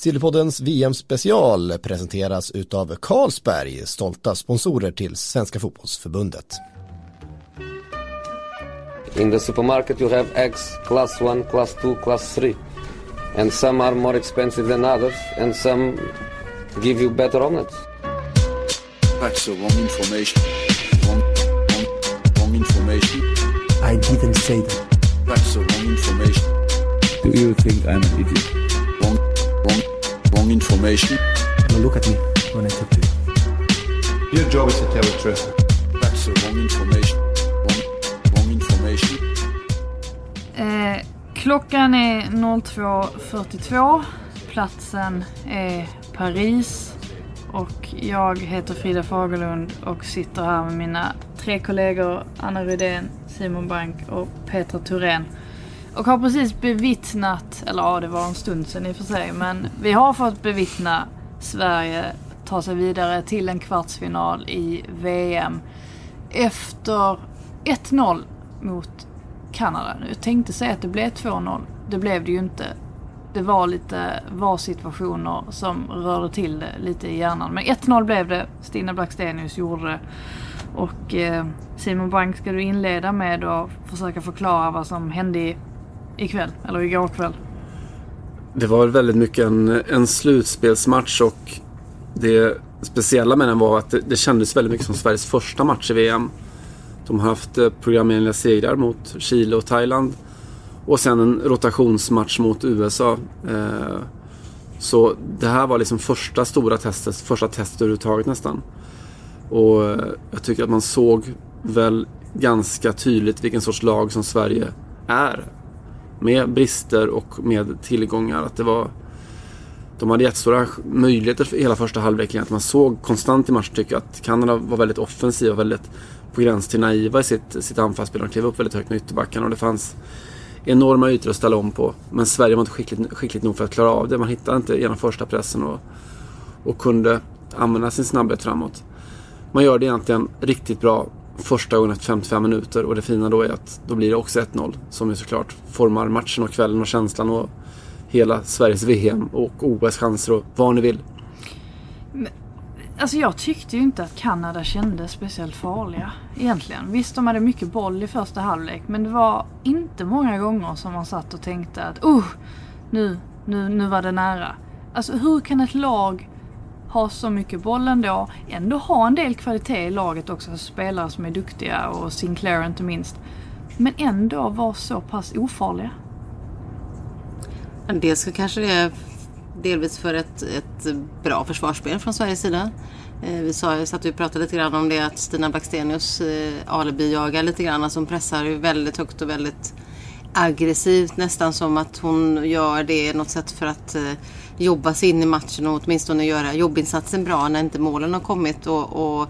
Sillypoddens VM-special presenteras utav Carlsberg, stolta sponsorer till Svenska Fotbollsförbundet. In the supermarket you have eggs class 1, class 2, class 3. And some are more expensive than others and some give you better omelets. That's the wrong information. Wrong, wrong, wrong information. I didn't say that. That's the wrong information. Do you think I'm an idiot? Wrong, wrong, wrong information. Now look at me when I talk to you. Your job is to tell the truth. That's the wrong information. Wrong, wrong information. Eh, klockan är 02.42. Platsen är Paris. Och jag heter Frida Fagerlund och sitter här med mina tre kollegor Anna Rydén, Simon Bank och Petra Thorén. Och har precis bevittnat, eller ja det var en stund sedan i och för sig, men vi har fått bevittna Sverige ta sig vidare till en kvartsfinal i VM. Efter 1-0 mot Kanada. Jag tänkte säga att det blev 2-0. Det blev det ju inte. Det var lite VAR-situationer som rörde till det lite i hjärnan. Men 1-0 blev det. Stina Blackstenius gjorde det. Och eh, Simon Bank, ska du inleda med att försöka förklara vad som hände i, ikväll, eller igår kväll? Det var väldigt mycket en, en slutspelsmatch och det speciella med den var att det, det kändes väldigt mycket som Sveriges första match i VM. De har haft eh, programenliga segrar mot Chile och Thailand och sen en rotationsmatch mot USA. Eh, så det här var liksom första stora testet, första testet överhuvudtaget nästan. Och eh, jag tycker att man såg väl ganska tydligt vilken sorts lag som Sverige är. Med brister och med tillgångar. Att det var, de hade jättestora möjligheter för hela första halvleken. Att man såg konstant i matchen tycker jag att Kanada var väldigt offensiva och väldigt på gräns till naiva i sitt, sitt anfallsspel. De klev upp väldigt högt med ytterbackarna och det fanns enorma ytor att ställa om på. Men Sverige var inte skickligt, skickligt nog för att klara av det. Man hittade inte genom första pressen och, och kunde använda sin snabbhet framåt. Man gör det egentligen riktigt bra första gången efter 55 minuter och det fina då är att då blir det också 1-0 som ju såklart formar matchen och kvällen och känslan och hela Sveriges VM och OS-chanser och vad ni vill. Alltså jag tyckte ju inte att Kanada kändes speciellt farliga egentligen. Visst, de hade mycket boll i första halvlek men det var inte många gånger som man satt och tänkte att oh, nu, nu, nu var det nära. Alltså hur kan ett lag ha så mycket boll ändå, ändå ha en del kvalitet i laget också, spelare som är duktiga och Sinclair inte minst. Men ändå vara så pass ofarliga. Dels så kanske det är delvis för ett, ett bra försvarsspel från Sveriges sida. Eh, vi sa, satt och pratade lite grann om det att Stina Blackstenius eh, alibi-jagar lite grann. Alltså hon pressar väldigt högt och väldigt aggressivt. Nästan som att hon gör det något sätt för att eh, jobba sig in i matchen och åtminstone göra jobbinsatsen bra när inte målen har kommit. Och, och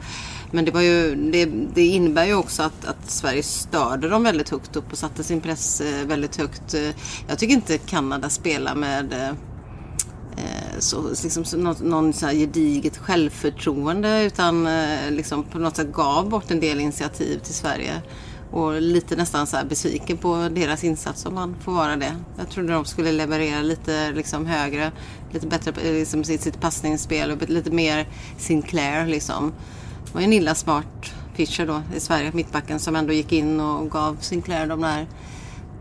men det, var ju, det, det, innebär ju också att, att Sverige störde dem väldigt högt upp och satte sin press eh, väldigt högt. Eh, jag tycker inte Kanada spelar med eh, så, liksom, så, någon, någon så här gediget självförtroende utan liksom, på något sätt gav bort en del initiativ till Sverige. Och lite nästan så besviken på deras insats om man får vara det. Jag trodde de skulle leverera lite liksom, högre, lite bättre liksom, sitt, sitt passningsspel och lite mer Sinclair liksom. Det var ju en illa smart Fischer då i Sverige, mittbacken, som ändå gick in och gav Sinclair de där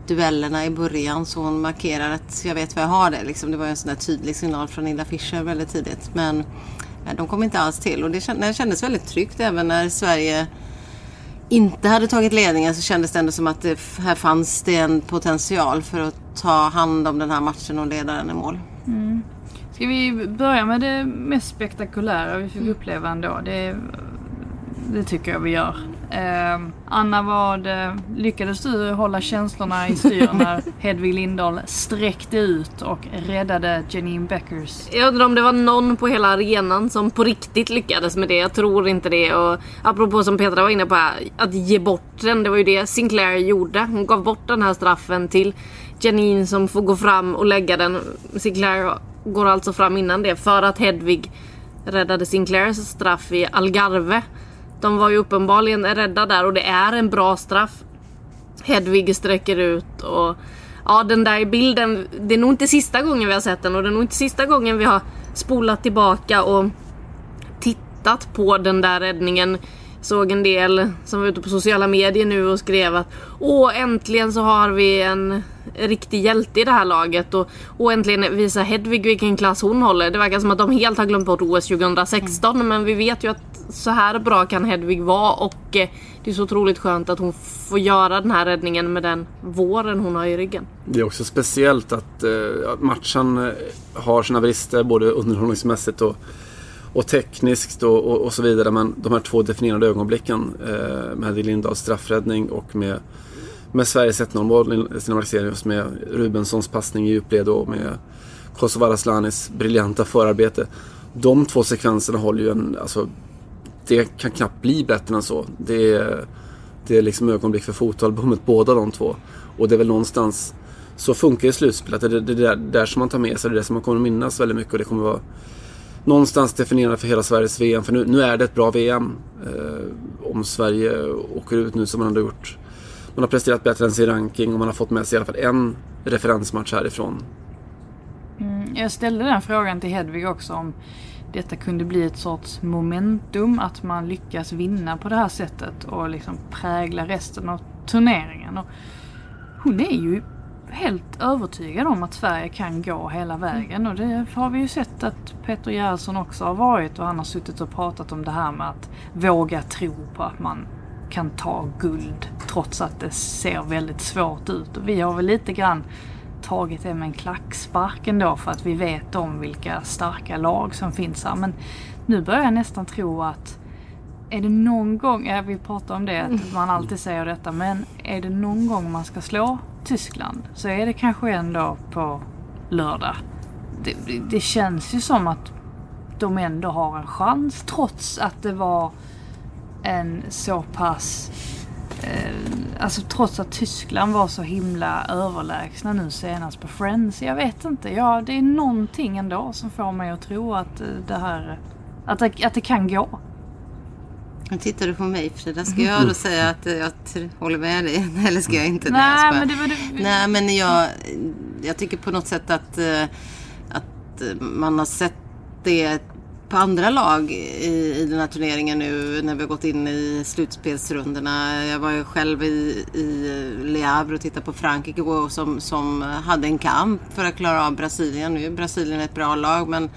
duellerna i början så hon markerar att jag vet vad jag har det. Liksom, det var ju en sån där tydlig signal från Illa Fischer väldigt tidigt. Men eh, de kom inte alls till och det kändes väldigt tryggt även när Sverige inte hade tagit ledningen så kändes det ändå som att det, här fanns det en potential för att ta hand om den här matchen och leda den i mål. Mm. Ska vi börja med det mest spektakulära vi fick uppleva ändå? Det, det tycker jag vi gör. Eh, Anna, vad, lyckades du hålla känslorna i styr när Hedvig Lindahl sträckte ut och räddade Janine Beckers? Jag undrar om det var någon på hela arenan som på riktigt lyckades med det. Jag tror inte det. Och apropå som Petra var inne på, att ge bort den. Det var ju det Sinclair gjorde. Hon gav bort den här straffen till Janine som får gå fram och lägga den. Sinclair går alltså fram innan det för att Hedvig räddade Sinclairs straff i Algarve. De var ju uppenbarligen rädda där och det är en bra straff. Hedvig sträcker ut och ja den där bilden, det är nog inte sista gången vi har sett den och det är nog inte sista gången vi har spolat tillbaka och tittat på den där räddningen. Såg en del som var ute på sociala medier nu och skrev att Åh äntligen så har vi en riktig hjälte i det här laget och, och äntligen visar Hedvig vilken klass hon håller. Det verkar som att de helt har glömt bort OS 2016 mm. men vi vet ju att så här bra kan Hedvig vara och eh, det är så otroligt skönt att hon får göra den här räddningen med den våren hon har i ryggen. Det är också speciellt att eh, matchen eh, har sina brister både underhållningsmässigt och och tekniskt och, och, och, så vidare. Men de här två definierande ögonblicken eh, med Hedvig Lindahls straffräddning och med, med Sveriges 1-0 mål, Stina Maxenius med Rubenssons passning i djupled och med Kosovare Aslanis briljanta förarbete. De två sekvenserna håller ju en, alltså det kan knappt bli bättre än så. Det är, det är liksom ögonblick för fotoalbumet, båda de två. Och det är väl någonstans, så funkar ju slutspelet. Det är det där, där som man tar med sig, det är det som man kommer att minnas väldigt mycket och det kommer vara någonstans definierande för hela Sveriges VM. För nu, nu är det ett bra VM. Eh, om Sverige åker ut nu som man har gjort. Man har presterat bättre än sin ranking och man har fått med sig i alla fall en referensmatch härifrån. Mm, jag ställde den frågan till Hedvig också om detta kunde bli ett sorts momentum. Att man lyckas vinna på det här sättet och liksom prägla resten av turneringen. Och hon är ju helt övertygad om att Sverige kan gå hela vägen och det har vi ju sett att Peter Gerhardsson också har varit och han har suttit och pratat om det här med att våga tro på att man kan ta guld trots att det ser väldigt svårt ut. Och vi har väl lite grann tagit det med en klackspark ändå för att vi vet om vilka starka lag som finns här. Men nu börjar jag nästan tro att är det någon gång, ja, vi pratar om det, att man alltid säger detta, men är det någon gång man ska slå Tyskland så är det kanske ändå på lördag. Det, det känns ju som att de ändå har en chans trots att det var en så pass eh, Alltså trots att Tyskland var så himla överlägsna nu senast på Friends. Jag vet inte. Ja, det är någonting ändå som får mig att tro att eh, det här att det, att det kan gå. Nu tittar du på mig Frida. Ska jag då säga att jag håller med dig? Eller ska jag inte Nej, men det var det... Nej, men jag, jag tycker på något sätt att, eh, att man har sett det på andra lag i, i den här turneringen nu när vi har gått in i slutspelsrundorna. Jag var ju själv i, i Le Havre och tittade på Frankrike som, som hade en kamp för att klara av Brasilien. Nu är Brasilien ett bra lag men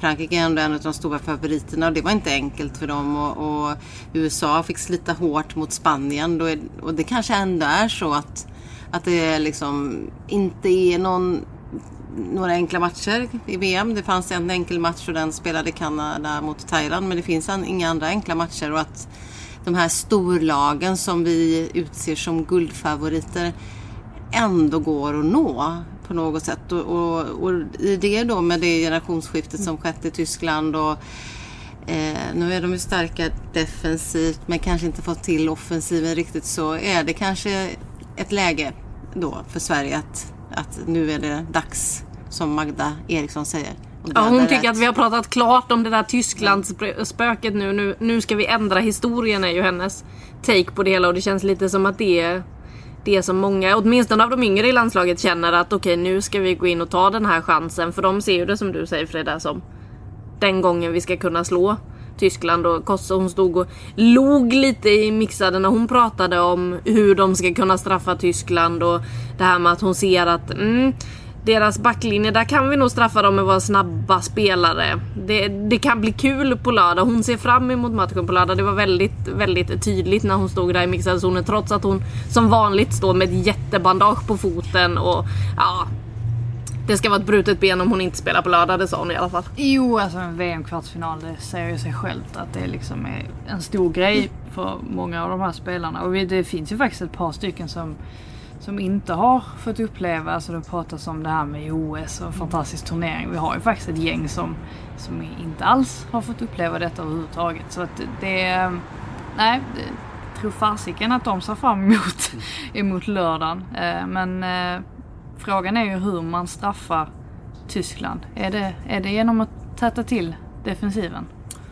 Frankrike är ändå en av de stora favoriterna och det var inte enkelt för dem. Och, och USA fick slita hårt mot Spanien. Är, och det kanske ändå är så att, att det liksom inte är någon några enkla matcher i VM. Det fanns en enkel match och den spelade Kanada mot Thailand. Men det finns inga andra enkla matcher. Och att de här storlagen som vi utser som guldfavoriter ändå går att nå på något sätt. Och, och, och i det då med det generationsskiftet som skett i Tyskland och eh, nu är de ju starka defensivt men kanske inte fått till offensiven riktigt så är det kanske ett läge då för Sverige att, att nu är det dags som Magda Eriksson säger. Ja, hon tycker rätt. att vi har pratat klart om det där Tysklandsspöket nu. nu. Nu ska vi ändra historien är ju hennes take på det hela och det känns lite som att det är det som många, åtminstone av de yngre i landslaget känner att okej okay, nu ska vi gå in och ta den här chansen. För de ser ju det som du säger Freda som den gången vi ska kunna slå Tyskland och Kosse hon stod och log lite i mixade när hon pratade om hur de ska kunna straffa Tyskland och det här med att hon ser att mm, deras backlinje, där kan vi nog straffa dem med våra snabba spelare. Det, det, kan bli kul på lördag. Hon ser fram emot matchen på lördag. Det var väldigt, väldigt tydligt när hon stod där i mixade zonen trots att hon som vanligt står med ett jättebandage på foten och ja, det ska vara ett brutet ben om hon inte spelar på lördag, det sa hon i alla fall. Jo, alltså en VM-kvartsfinal, det säger ju sig självt att det liksom är en stor grej för många av de här spelarna. Och det finns ju faktiskt ett par stycken som som inte har fått uppleva, alltså det pratas om det här med OS och fantastisk turnering. Vi har ju faktiskt ett gäng som, som inte alls har fått uppleva detta överhuvudtaget. Så att det, nej, det, tror fasiken att de ser fram emot, emot lördagen. Eh, men eh, frågan är ju hur man straffar Tyskland. Är det, är det genom att täta till defensiven?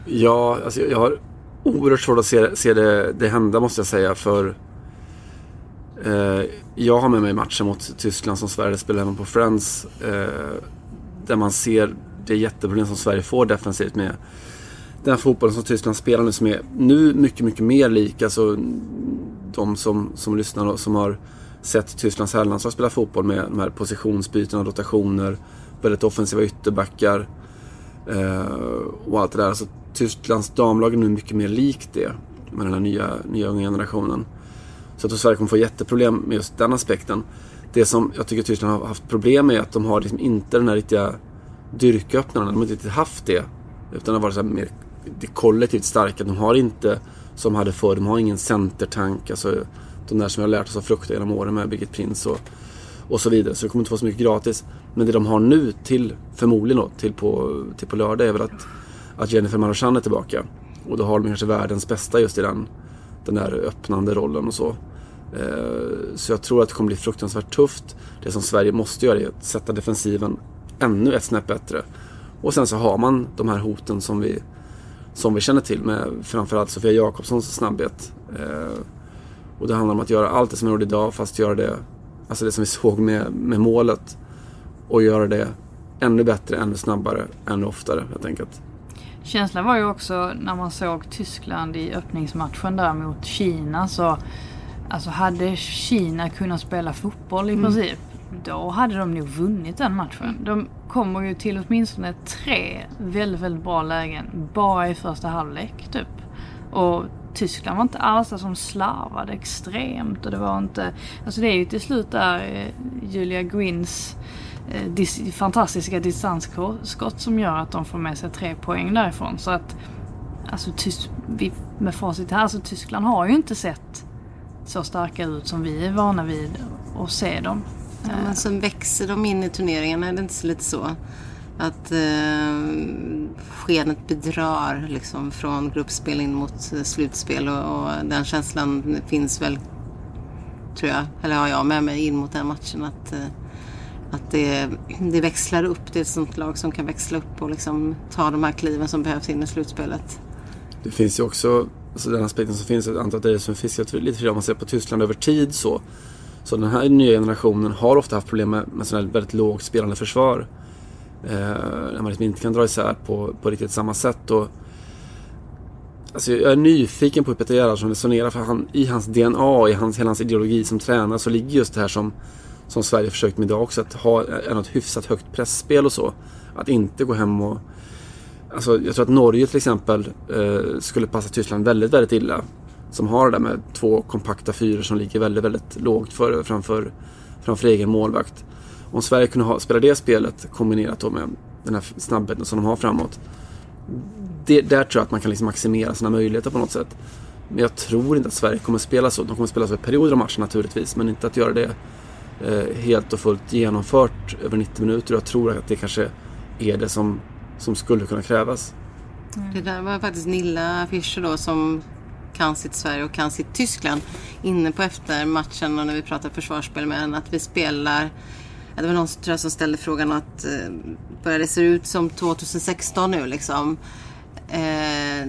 Ja, alltså jag har oerhört svårt att se, se det, det hända måste jag säga. För Eh, jag har med mig matchen mot Tyskland som Sverige spelar hemma på Friends. Eh, där man ser det jätteproblem som Sverige får defensivt med den fotbollen som Tyskland spelar nu som är nu mycket, mycket mer lik. Alltså de som, som lyssnar och som har sett Tysklands herrlandslag spela fotboll med de här positionsbytena, rotationer, väldigt offensiva ytterbackar eh, och allt det där. Alltså, Tysklands damlag är nu mycket mer likt det med den här nya, nya unga generationen. Så jag tror Sverige kommer få jätteproblem med just den aspekten. Det som jag tycker Tyskland har haft problem med är att de har liksom inte den här riktiga dyrköppnaren. De har inte riktigt haft det. Utan det har varit så mer det kollektivt starka. De har inte, som hade förr, de har ingen centertank. Alltså, de där som vi har lärt oss att frukta genom åren med Birgit Prins och, och så vidare. Så det kommer inte få så mycket gratis. Men det de har nu till, förmodligen då, till på, till på lördag är väl att, att Jennifer Marochan är tillbaka. Och då har de kanske världens bästa just i den, den där öppnande rollen och så. Eh, så jag tror att det kommer bli fruktansvärt tufft. Det som Sverige måste göra är att sätta defensiven ännu ett snäpp bättre. Och sen så har man de här hoten som vi, som vi känner till med framförallt Sofia Jakobssons snabbhet. Eh, och det handlar om att göra allt det som är gjort idag fast göra det, alltså det som vi såg med, med målet. Och göra det ännu bättre, ännu snabbare, ännu oftare helt enkelt. Känslan var ju också när man såg Tyskland i öppningsmatchen där mot Kina så Alltså hade Kina kunnat spela fotboll i Mm. princip då hade de nog vunnit den matchen. De kommer ju till åtminstone tre väldigt, väldigt bra lägen bara i första halvlek typ. Och Tyskland var inte alls där som slarvade extremt och det var inte... Alltså det är ju till slut där eh, Julia Gwynns eh, dis- fantastiska distansskott som gör att de får med sig tre poäng därifrån. Så att alltså med facit här så Tyskland har ju inte sett så starka ut som vi är vana vid att se dem. Ja, men sen växer de in i turneringarna, är det inte så lite så? Att eh, skenet bedrar liksom från gruppspel in mot eh, slutspel och, och den känslan finns väl, tror jag, eller har jag med mig in mot den matchen att, eh, att det, det växlar upp. Det är ett sånt lag som kan växla upp och liksom ta de här kliven som behövs in i slutspelet. Det finns ju också alltså den aspekten som finns. Jag antar att det är som fiskat lite för om man ser på Tyskland över tid så. Så den här nya generationen har ofta haft problem med, med sådana här väldigt lågt spelande försvar. Eh, när man liksom inte kan dra isär på, på riktigt samma sätt. Och, alltså jag är nyfiken på hur Peter Gerhardsson resonerar. För han, i hans DNA, i hans, hela hans ideologi som tränare så ligger just det här som, som Sverige försökt med idag också. Att ha eh, ett hyfsat högt pressspel och så. Att inte gå hem och Alltså, jag tror att Norge till exempel eh, skulle passa Tyskland väldigt, väldigt illa. Som har det där med två kompakta fyror som ligger väldigt, väldigt lågt för, framför, framför egen målvakt. Om Sverige kunde ha, spela det spelet kombinerat då med den här snabbheten som de har framåt. Det, där tror jag att man kan liksom maximera sina möjligheter på något sätt. Men jag tror inte att Sverige kommer spela så. De kommer spela så i perioder av matchen naturligtvis. Men inte att göra det eh, helt och fullt genomfört över 90 minuter. Jag tror att det kanske är det som som skulle kunna krävas. Det där var faktiskt Nilla Fischer då som kan sitt Sverige och kan sitt Tyskland inne på efter matchen och när vi pratar försvarsspel med henne att vi spelar det var någon tror jag, som ställde frågan att eh, börjar det se ut som 2016 nu liksom? Eh,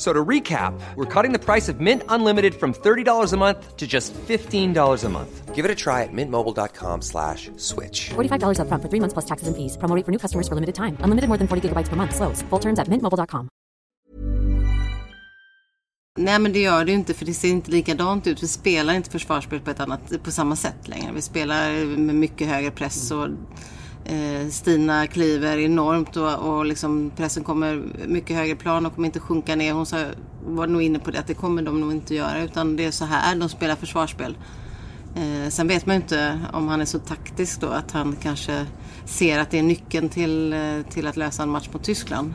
So to recap, we're cutting the price of Mint Unlimited from $30 a month to just $15 a month. Give it a try at mintmobile.com slash switch. $45 upfront for three months plus taxes and fees. Promo rate for new customers for limited time. Unlimited more than 40 gigabytes per month. Slows. Full terms at mintmobile.com. nej men det gör det ju inte för det ser inte likadant ut. Vi spelar inte försvarsspel på, ett annat, på samma sätt längre. Vi spelar med mycket högre press och Stina kliver enormt och, och liksom pressen kommer mycket högre plan och kommer inte sjunka ner. Hon sa, var nog inne på det att det kommer de nog inte göra utan det är så här de spelar försvarsspel. Eh, sen vet man ju inte om han är så taktisk då att han kanske ser att det är nyckeln till, eh, till att lösa en match mot Tyskland.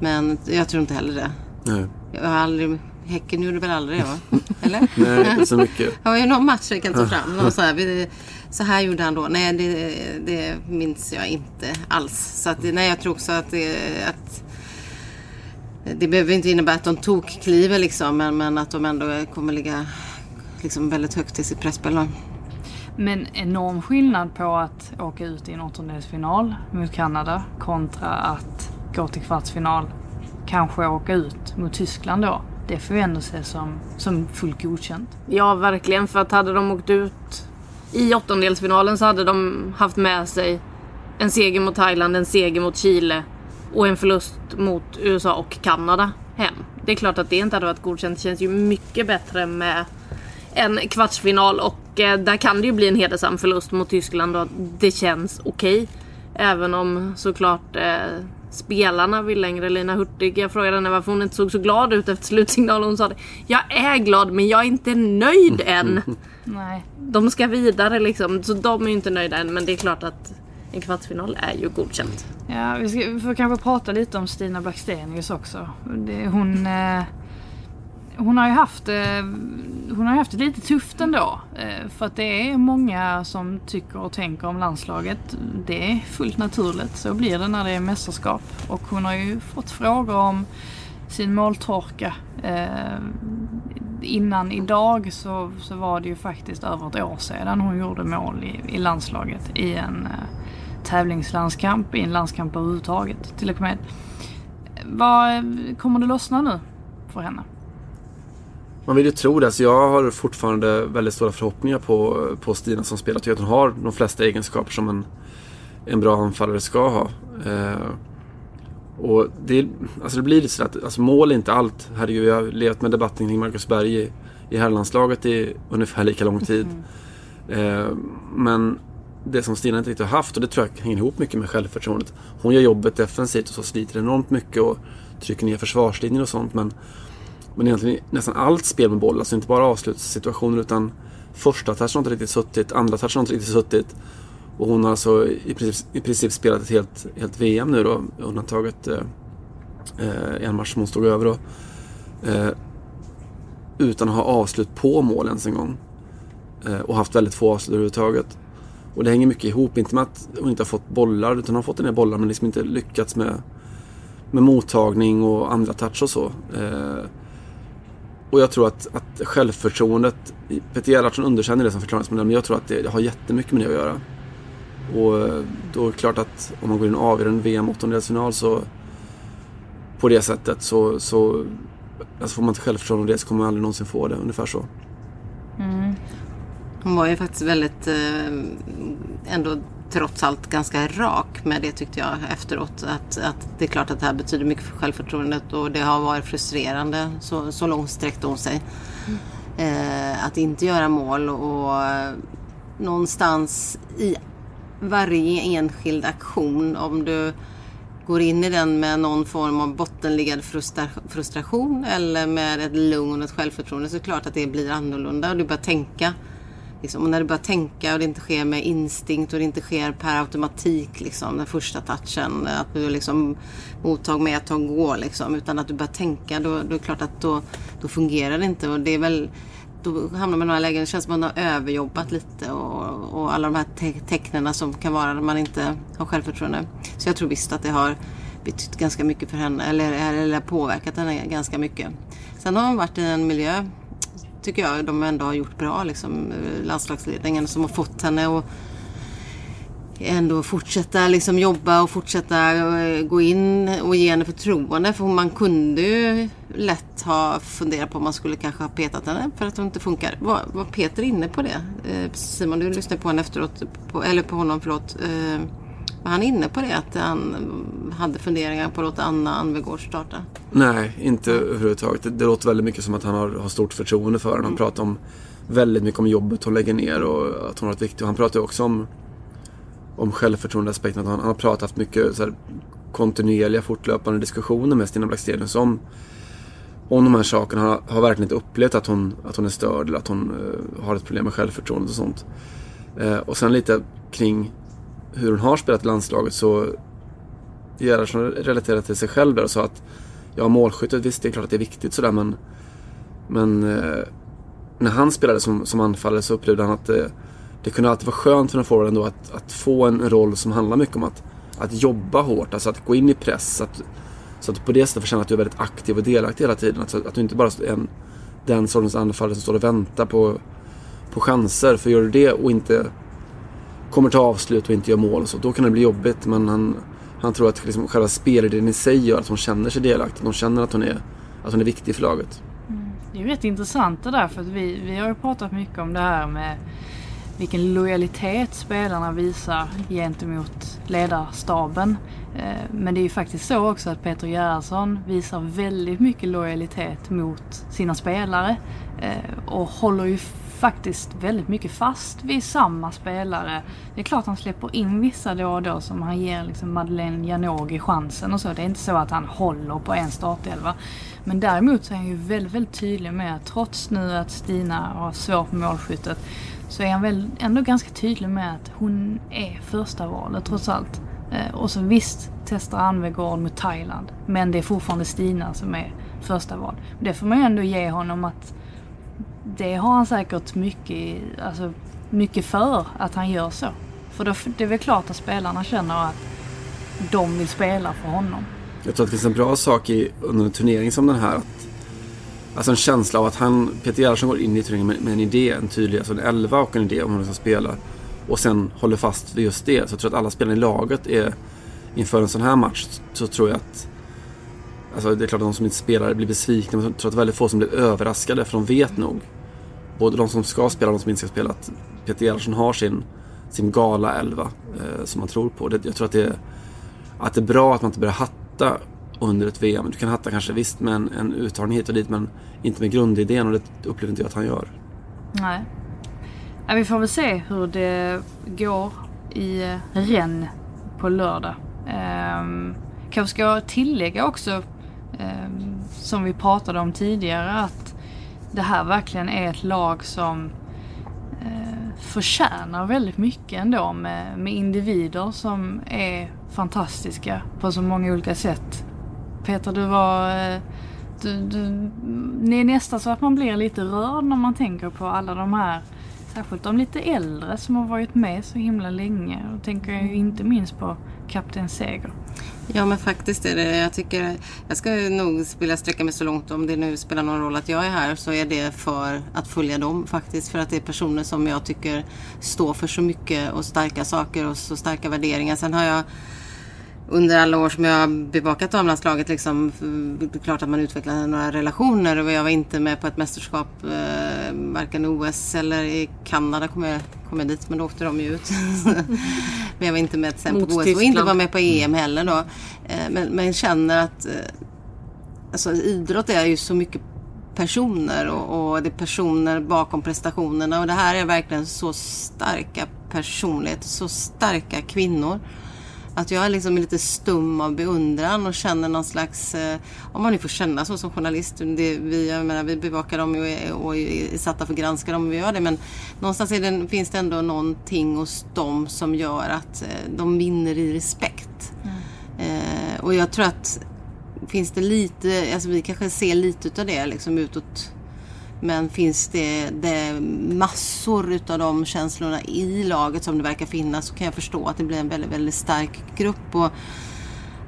Men jag tror inte heller det. Nej, Jag har aldrig, häcken gjorde väl aldrig det va? Eller? Nej inte så mycket. Det var ju någon match jag kan ta fram. Någon så, här, vi- så här gjorde han då. Nej, det, det minns jag inte alls. Så att, nej, jag tror också att, det, att Det behöver inte innebära att de tokkliver liksom, men, men att de ändå kommer ligga liksom väldigt högt i sitt presspel. Men enorm skillnad på att åka ut i en åttondelsfinal mot Kanada kontra att gå till kvartsfinal. Kanske åka ut mot Tyskland då. Det får ju ändå ses som, som fullt godkänt. Ja, verkligen. För att hade de åkt ut i åttondelsfinalen så hade de haft med sig en seger mot Thailand, en seger mot Chile och en förlust mot USA och Kanada hem. Det är klart att det inte hade varit godkänt. Det känns ju mycket bättre med en kvartsfinal och eh, där kan det ju bli en hedersam förlust mot Tyskland och det känns okej. Även om såklart eh, spelarna vill längre. Lina Hurtig, jag frågade henne varför hon inte såg så glad ut efter slutsignalen. Hon sa det. Jag är glad men jag är inte nöjd än. Nej. De ska vidare liksom. Så de är ju inte nöjda än. Men det är klart att en kvartsfinal är ju godkänt. Ja, vi, ska, vi får kanske prata lite om Stina Blackstenius också. Det, hon, eh, hon har ju haft, eh, hon har haft det lite tufft ändå. Eh, för att det är många som tycker och tänker om landslaget. Det är fullt naturligt. Så blir det när det är mästerskap. Och hon har ju fått frågor om sin måltorka. Eh, innan idag så, så var det ju faktiskt över ett år sedan hon gjorde mål i, i landslaget i en eh, tävlingslandskamp, i en landskamp överhuvudtaget till och med. Vad, kommer det lossna nu för henne? Man vill ju tro det. Alltså jag har fortfarande väldigt stora förhoppningar på, på Stina som spelar. Jag hon har de flesta egenskaper som en, en bra anfallare ska ha. Eh, och det, alltså det blir lite så att alltså mål är inte allt. Herregud, vi har levt med debatten kring Marcus Berg i, i herrlandslaget i ungefär lika lång tid. Eh, men det som Stina inte riktigt har haft och det tror jag hänger ihop mycket med självförtroendet. Hon gör jobbet defensivt och så sliter enormt mycket och trycker ner försvarslinjer och sånt. Men, men egentligen nästan allt spel med boll, alltså inte bara avslutssituationer utan första touchen har inte riktigt suttit, andra touchen har inte riktigt suttit. Och hon har alltså i princip, i princip spelat ett helt, helt VM nu då, undantaget eh, eh, en match som hon stod över då. Eh, utan att ha avslut på mål ens en gång. Eh, och haft väldigt få avslut överhuvudtaget. Och det hänger mycket ihop, inte med att hon inte har fått bollar, utan hon har fått en del bollar men liksom inte lyckats med, med mottagning och andra touch och så. Eh, och jag tror att, att självförtroendet, Peter Gerhardsson underkänner det som förklaringsmodell, men jag tror att det, det har jättemycket med det att göra. Och eh, då är det klart att om man går in och avgör en VM åttondelsfinal så på det sättet så, så alltså får man inte självförtroende av det så kommer man aldrig någonsin få det. Ungefär så. Mm. Hon var ju faktiskt väldigt, eh, ändå trots allt ganska rak med det tyckte jag efteråt. Att, att det är klart att det här betyder mycket för självförtroendet och det har varit frustrerande. Så, så långt sträckte hon sig. Eh, att inte göra mål och eh, någonstans i varje enskild aktion om du går in i den med någon form av bottenliggande frustra- frustration eller med ett lugn och ett självförtroende så är det klart att det blir annorlunda och du börjar tänka. Liksom, och när du börjar tänka och det inte sker med instinkt och det inte sker per automatik liksom, den första touchen. Att du liksom mottag med tag gå liksom. Utan att du börjar tänka då, då är det klart att då, då fungerar det inte. Och det är väl då hamnar man i de här lägena. Det känns som att man har överjobbat lite och, och alla de här te- tecknen som kan vara när man inte har självförtroende. Så jag tror visst att det har betytt ganska mycket för henne eller, eller påverkat henne ganska mycket. Sen har hon varit i en miljö tycker jag de ändå har gjort bra liksom eh, landslagsledningen som har fått henne att ändå fortsätta liksom jobba och fortsätta eh, gå in och ge henne förtroende. För man kunde ju lätt ha funderat på om man skulle kanske ha petat henne för att hon inte funkar. Var, var Peter inne på det? Eh, Simon, du lyssnade på honom efteråt, på, eller på honom, förlåt. Eh, var han inne på det? Att han hade funderingar på att låta Anna Anvegård starta? Nej, inte överhuvudtaget. Det, det låter väldigt mycket som att han har, har stort förtroende för henne. Han pratar om väldigt mycket om jobbet hon lägger ner och att hon har varit viktig. Han pratar också om, om självförtroendeaspekten. Han, han har pratat haft mycket så här, kontinuerliga fortlöpande diskussioner med Stina Blackstenius om, om de här sakerna. Har, har verkligen inte upplevt att hon, att hon är störd eller att hon eh, har ett problem med självförtroendet och sånt. Eh, och sen lite kring hur hon har spelat i landslaget så Gerhardsson relaterade till sig själv där och sa att ja, målskyttet, visst det är klart att det är viktigt sådär men men eh, när han spelade som, som anfallare så upplevde han att det, det kunde alltid vara skönt för en forward ändå att, att få en roll som handlar mycket om att, att jobba hårt, alltså att gå in i press, att, Så att på det sättet får känna att du är väldigt aktiv och delaktig hela tiden. Att, att du inte bara är en, den sortens anfallare som står och väntar på, på chanser. För gör du det och inte kommer ta avslut och inte gör mål och så, då kan det bli jobbigt. Men han, han tror att liksom själva spelidén i sig gör att hon känner sig delaktig. Hon känner att hon är, att hon är viktig för laget. Mm. Det är ju rätt intressant det där för att vi, vi har ju pratat mycket om det här med vilken lojalitet spelarna visar gentemot ledarstaben. Eh, men det är ju faktiskt så också att Peter Gerhardsson visar väldigt mycket lojalitet mot sina spelare eh, och håller ju faktiskt väldigt mycket fast vid samma spelare. Det är klart han släpper in vissa då och då som han ger liksom Madeleine Janogy chansen och så. Det är inte så att han håller på en startelva. Men däremot så är han ju väldigt, väldigt tydlig med att trots nu att Stina har svårt med målskyttet så är han väl ändå ganska tydlig med att hon är första valet trots allt. Eh, och så visst testar Anvegård mot Thailand. Men det är fortfarande Stina som är första val. Det får man ju ändå ge honom att det har han säkert mycket, alltså, mycket för att han gör så. För då, det är väl klart att spelarna känner att de vill spela för honom. Jag tror att det finns en bra sak i, under en turnering som den här. Att, alltså en känsla av att han, Peter Gerhardsson går in i turneringen med, med en idé, en tydlig, alltså en elva och en idé om hur han ska spela. Och sen håller fast vid just det. Så jag tror att alla spelarna i laget är, inför en sån här match, så tror jag att Alltså det är klart att de som inte spelar blir besvikna, men jag tror att väldigt få som blir överraskade, för de vet nog. Både de som ska spela och de som inte ska spela, att Peter Gerhardsson har sin, sin gala elva eh, som man tror på. Det, jag tror att det, är, att det är bra att man inte börjar hatta under ett VM. Du kan hatta kanske visst med en, en uttagning hit och dit, men inte med grundidén och det upplever inte jag att han gör. Nej. Ja, vi får väl se hur det går i eh, Rennes på lördag. Um, kanske ska tillägga också, um, som vi pratade om tidigare, att det här verkligen är ett lag som eh, förtjänar väldigt mycket ändå med, med individer som är fantastiska på så många olika sätt. Peter, du var... eh, Du, du, det är nästan så att man blir lite rörd när man tänker på alla de här Särskilt de lite äldre som har varit med så himla länge. Och tänker jag ju inte minst på Kapten Seger. Ja men faktiskt är det. Jag tycker, jag ska nog vilja sträcka mig så långt om det nu spelar någon roll att jag är här så är det för att följa dem faktiskt. För att det är personer som jag tycker står för så mycket och starka saker och så starka värderingar. Sen har jag under alla år som jag har bevakat damlandslaget liksom, det är klart att man utvecklar några relationer och jag var inte med på ett mästerskap eh, varken i OS eller i Kanada kom jag, kom jag dit men då åkte de ju ut. men jag var inte med sen på OS och inte var med på EM heller då. Eh, men, men känner att eh, alltså, idrott är ju så mycket personer och, och det är personer bakom prestationerna och det här är verkligen så starka personligheter, så starka kvinnor. Att jag är liksom lite stum av beundran och känner någon slags, eh, om man nu får känna så som journalist, det, vi, jag menar, vi bevakar dem och är, och är satta för att granska dem och vi gör det men någonstans är det, finns det ändå någonting hos dem som gör att eh, de vinner i respekt. Eh, och jag tror att finns det lite, alltså vi kanske ser lite utav det liksom utåt. Men finns det, det massor utav de känslorna i laget som det verkar finnas så kan jag förstå att det blir en väldigt, väldigt stark grupp. Och,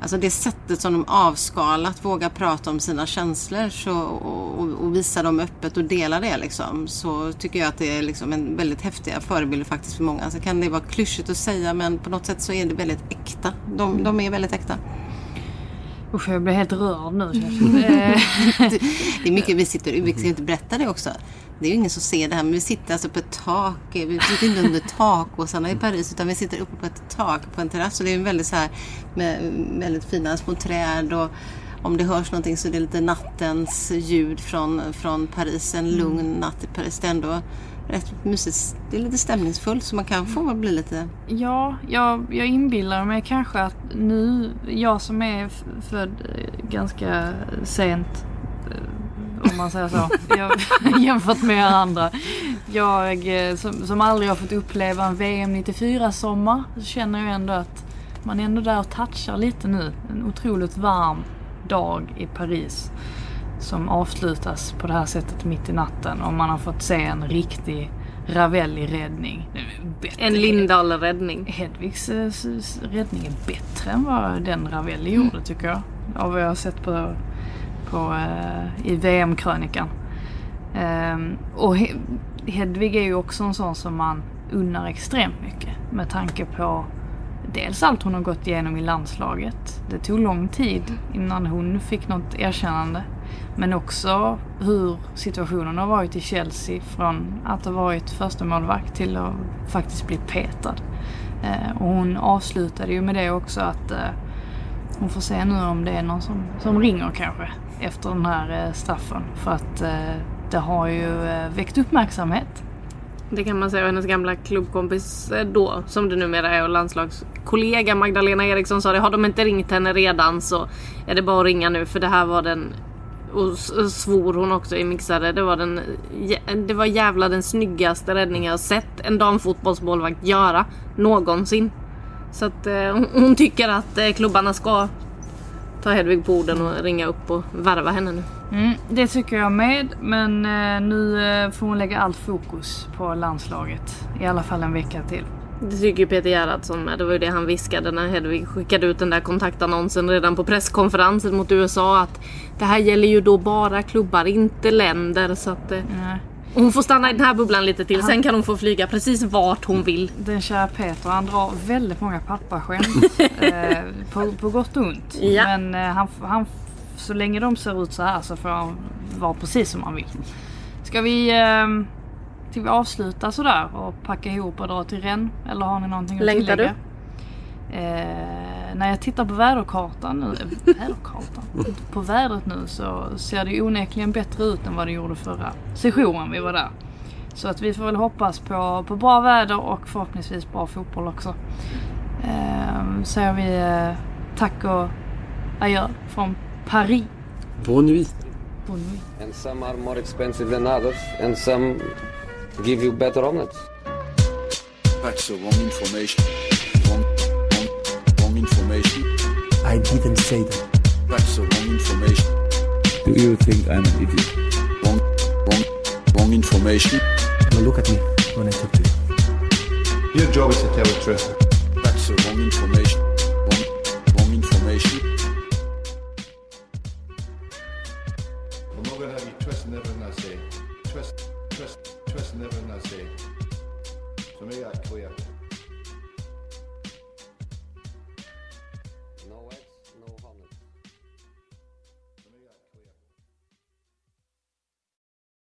alltså det sättet som de avskalat vågar prata om sina känslor så, och, och, visa dem öppet och dela det liksom. Så tycker jag att det är liksom en väldigt häftiga förebilder faktiskt för många. Så kan det vara klyschigt att säga men på något sätt så är det väldigt äkta. De, de är väldigt äkta. Usch, jag blir helt rörd nu. Kerstin. Eh, Det är mycket, vi sitter, vi ska inte berätta det också. Det är ju ingen som ser det här men vi sitter alltså på ett tak. Vi sitter inte under takåsarna i Paris utan vi sitter uppe på ett tak på en terrass. Och det är en väldigt så här med väldigt fina små träd och om det hörs någonting så är det lite nattens ljud från, från Paris. En lugn natt i Paris. Det är ändå rätt mysigt. Det är lite stämningsfullt så man kan få bli lite... ja, jag, jag inbillar mig kanske att nu, jag som är född eh, ganska sent, eh, om man säger så, jag, jämfört med er andra. Jag eh, som, som aldrig har fått uppleva en VM 94-sommar, så känner jag ändå att man är ändå där och touchar lite nu. En otroligt varm dag i Paris som avslutas på det här sättet mitt i natten och man har fått se en riktig Ravelli-räddning. En Lindahl-räddning. Hedvigs eh, räddning är bättre än vad den Ravelli gjorde tycker jag. av vad jag har sett på, på, eh, i VM-krönikan. Ehm, och He- Hedvig är ju också en sån som man unnar extremt mycket med tanke på dels allt hon har gått igenom i landslaget. Det tog lång tid innan hon fick något erkännande. Men också hur situationen har varit i Chelsea från att ha varit första målvakt till att faktiskt bli petad. Eh, och hon avslutade ju med det också att eh, hon får se nu om det är någon som, som ringer kanske efter den här eh, straffen. För att det har ju väckt uppmärksamhet. Det kan man säga. Och hennes gamla klubbkompis då, som det numera är och landslagskollega Magdalena Eriksson sa det. Har de inte ringt henne redan så är det bara att ringa nu för det här var den och svor hon också i mixade. Det var, den, det var jävla den snyggaste räddning jag sett en damfotbollsmålvakt göra någonsin. Så att eh, hon- tycker att eh, klubbarna ska ta Hedvig på orden och ringa upp och värva henne nu. Mm, det tycker jag med. Men eh, nu eh, får hon lägga allt fokus på landslaget. I alla fall en vecka till. Det tycker ju Peter Gerhardsson med. Det var ju det han viskade när Hedvig skickade ut den där kontaktannonsen redan på presskonferensen mot USA att det här gäller ju då bara klubbar, inte länder. Så att eh, hon får stanna i den här bubblan lite till. Sen kan hon få flyga precis vart hon vill. Den kära Peter han drar väldigt många pappaskämt. eh, på, på gott och ont. Ja. Men eh, han, han, så länge de ser ut så här så får han vara precis som han vill. Ska vi, eh, ska vi avsluta sådär och packa ihop och dra till Rennes? Eller har ni någonting att Längtar tillägga? Eh, när jag tittar på väderkartan nu, eh, väderkartan, på vädret nu så ser det ju onekligen bättre ut än vad det gjorde förra sessionen vi var där. Så att vi får väl hoppas på, på bra väder och förhoppningsvis bra fotboll också. Eh, säger vi eh, tack och adjö från Paris. Bon nuit. Bon nuit. And some are more expensive than others, and some give you better omelets. That's the wrong information. Wrong, wrong, wrong information. I didn't say that. That's the wrong information. Do you think I'm an idiot? Wrong, wrong, wrong information. Now look at me when I talk to you. Your job is to tell the truth. That's the wrong information.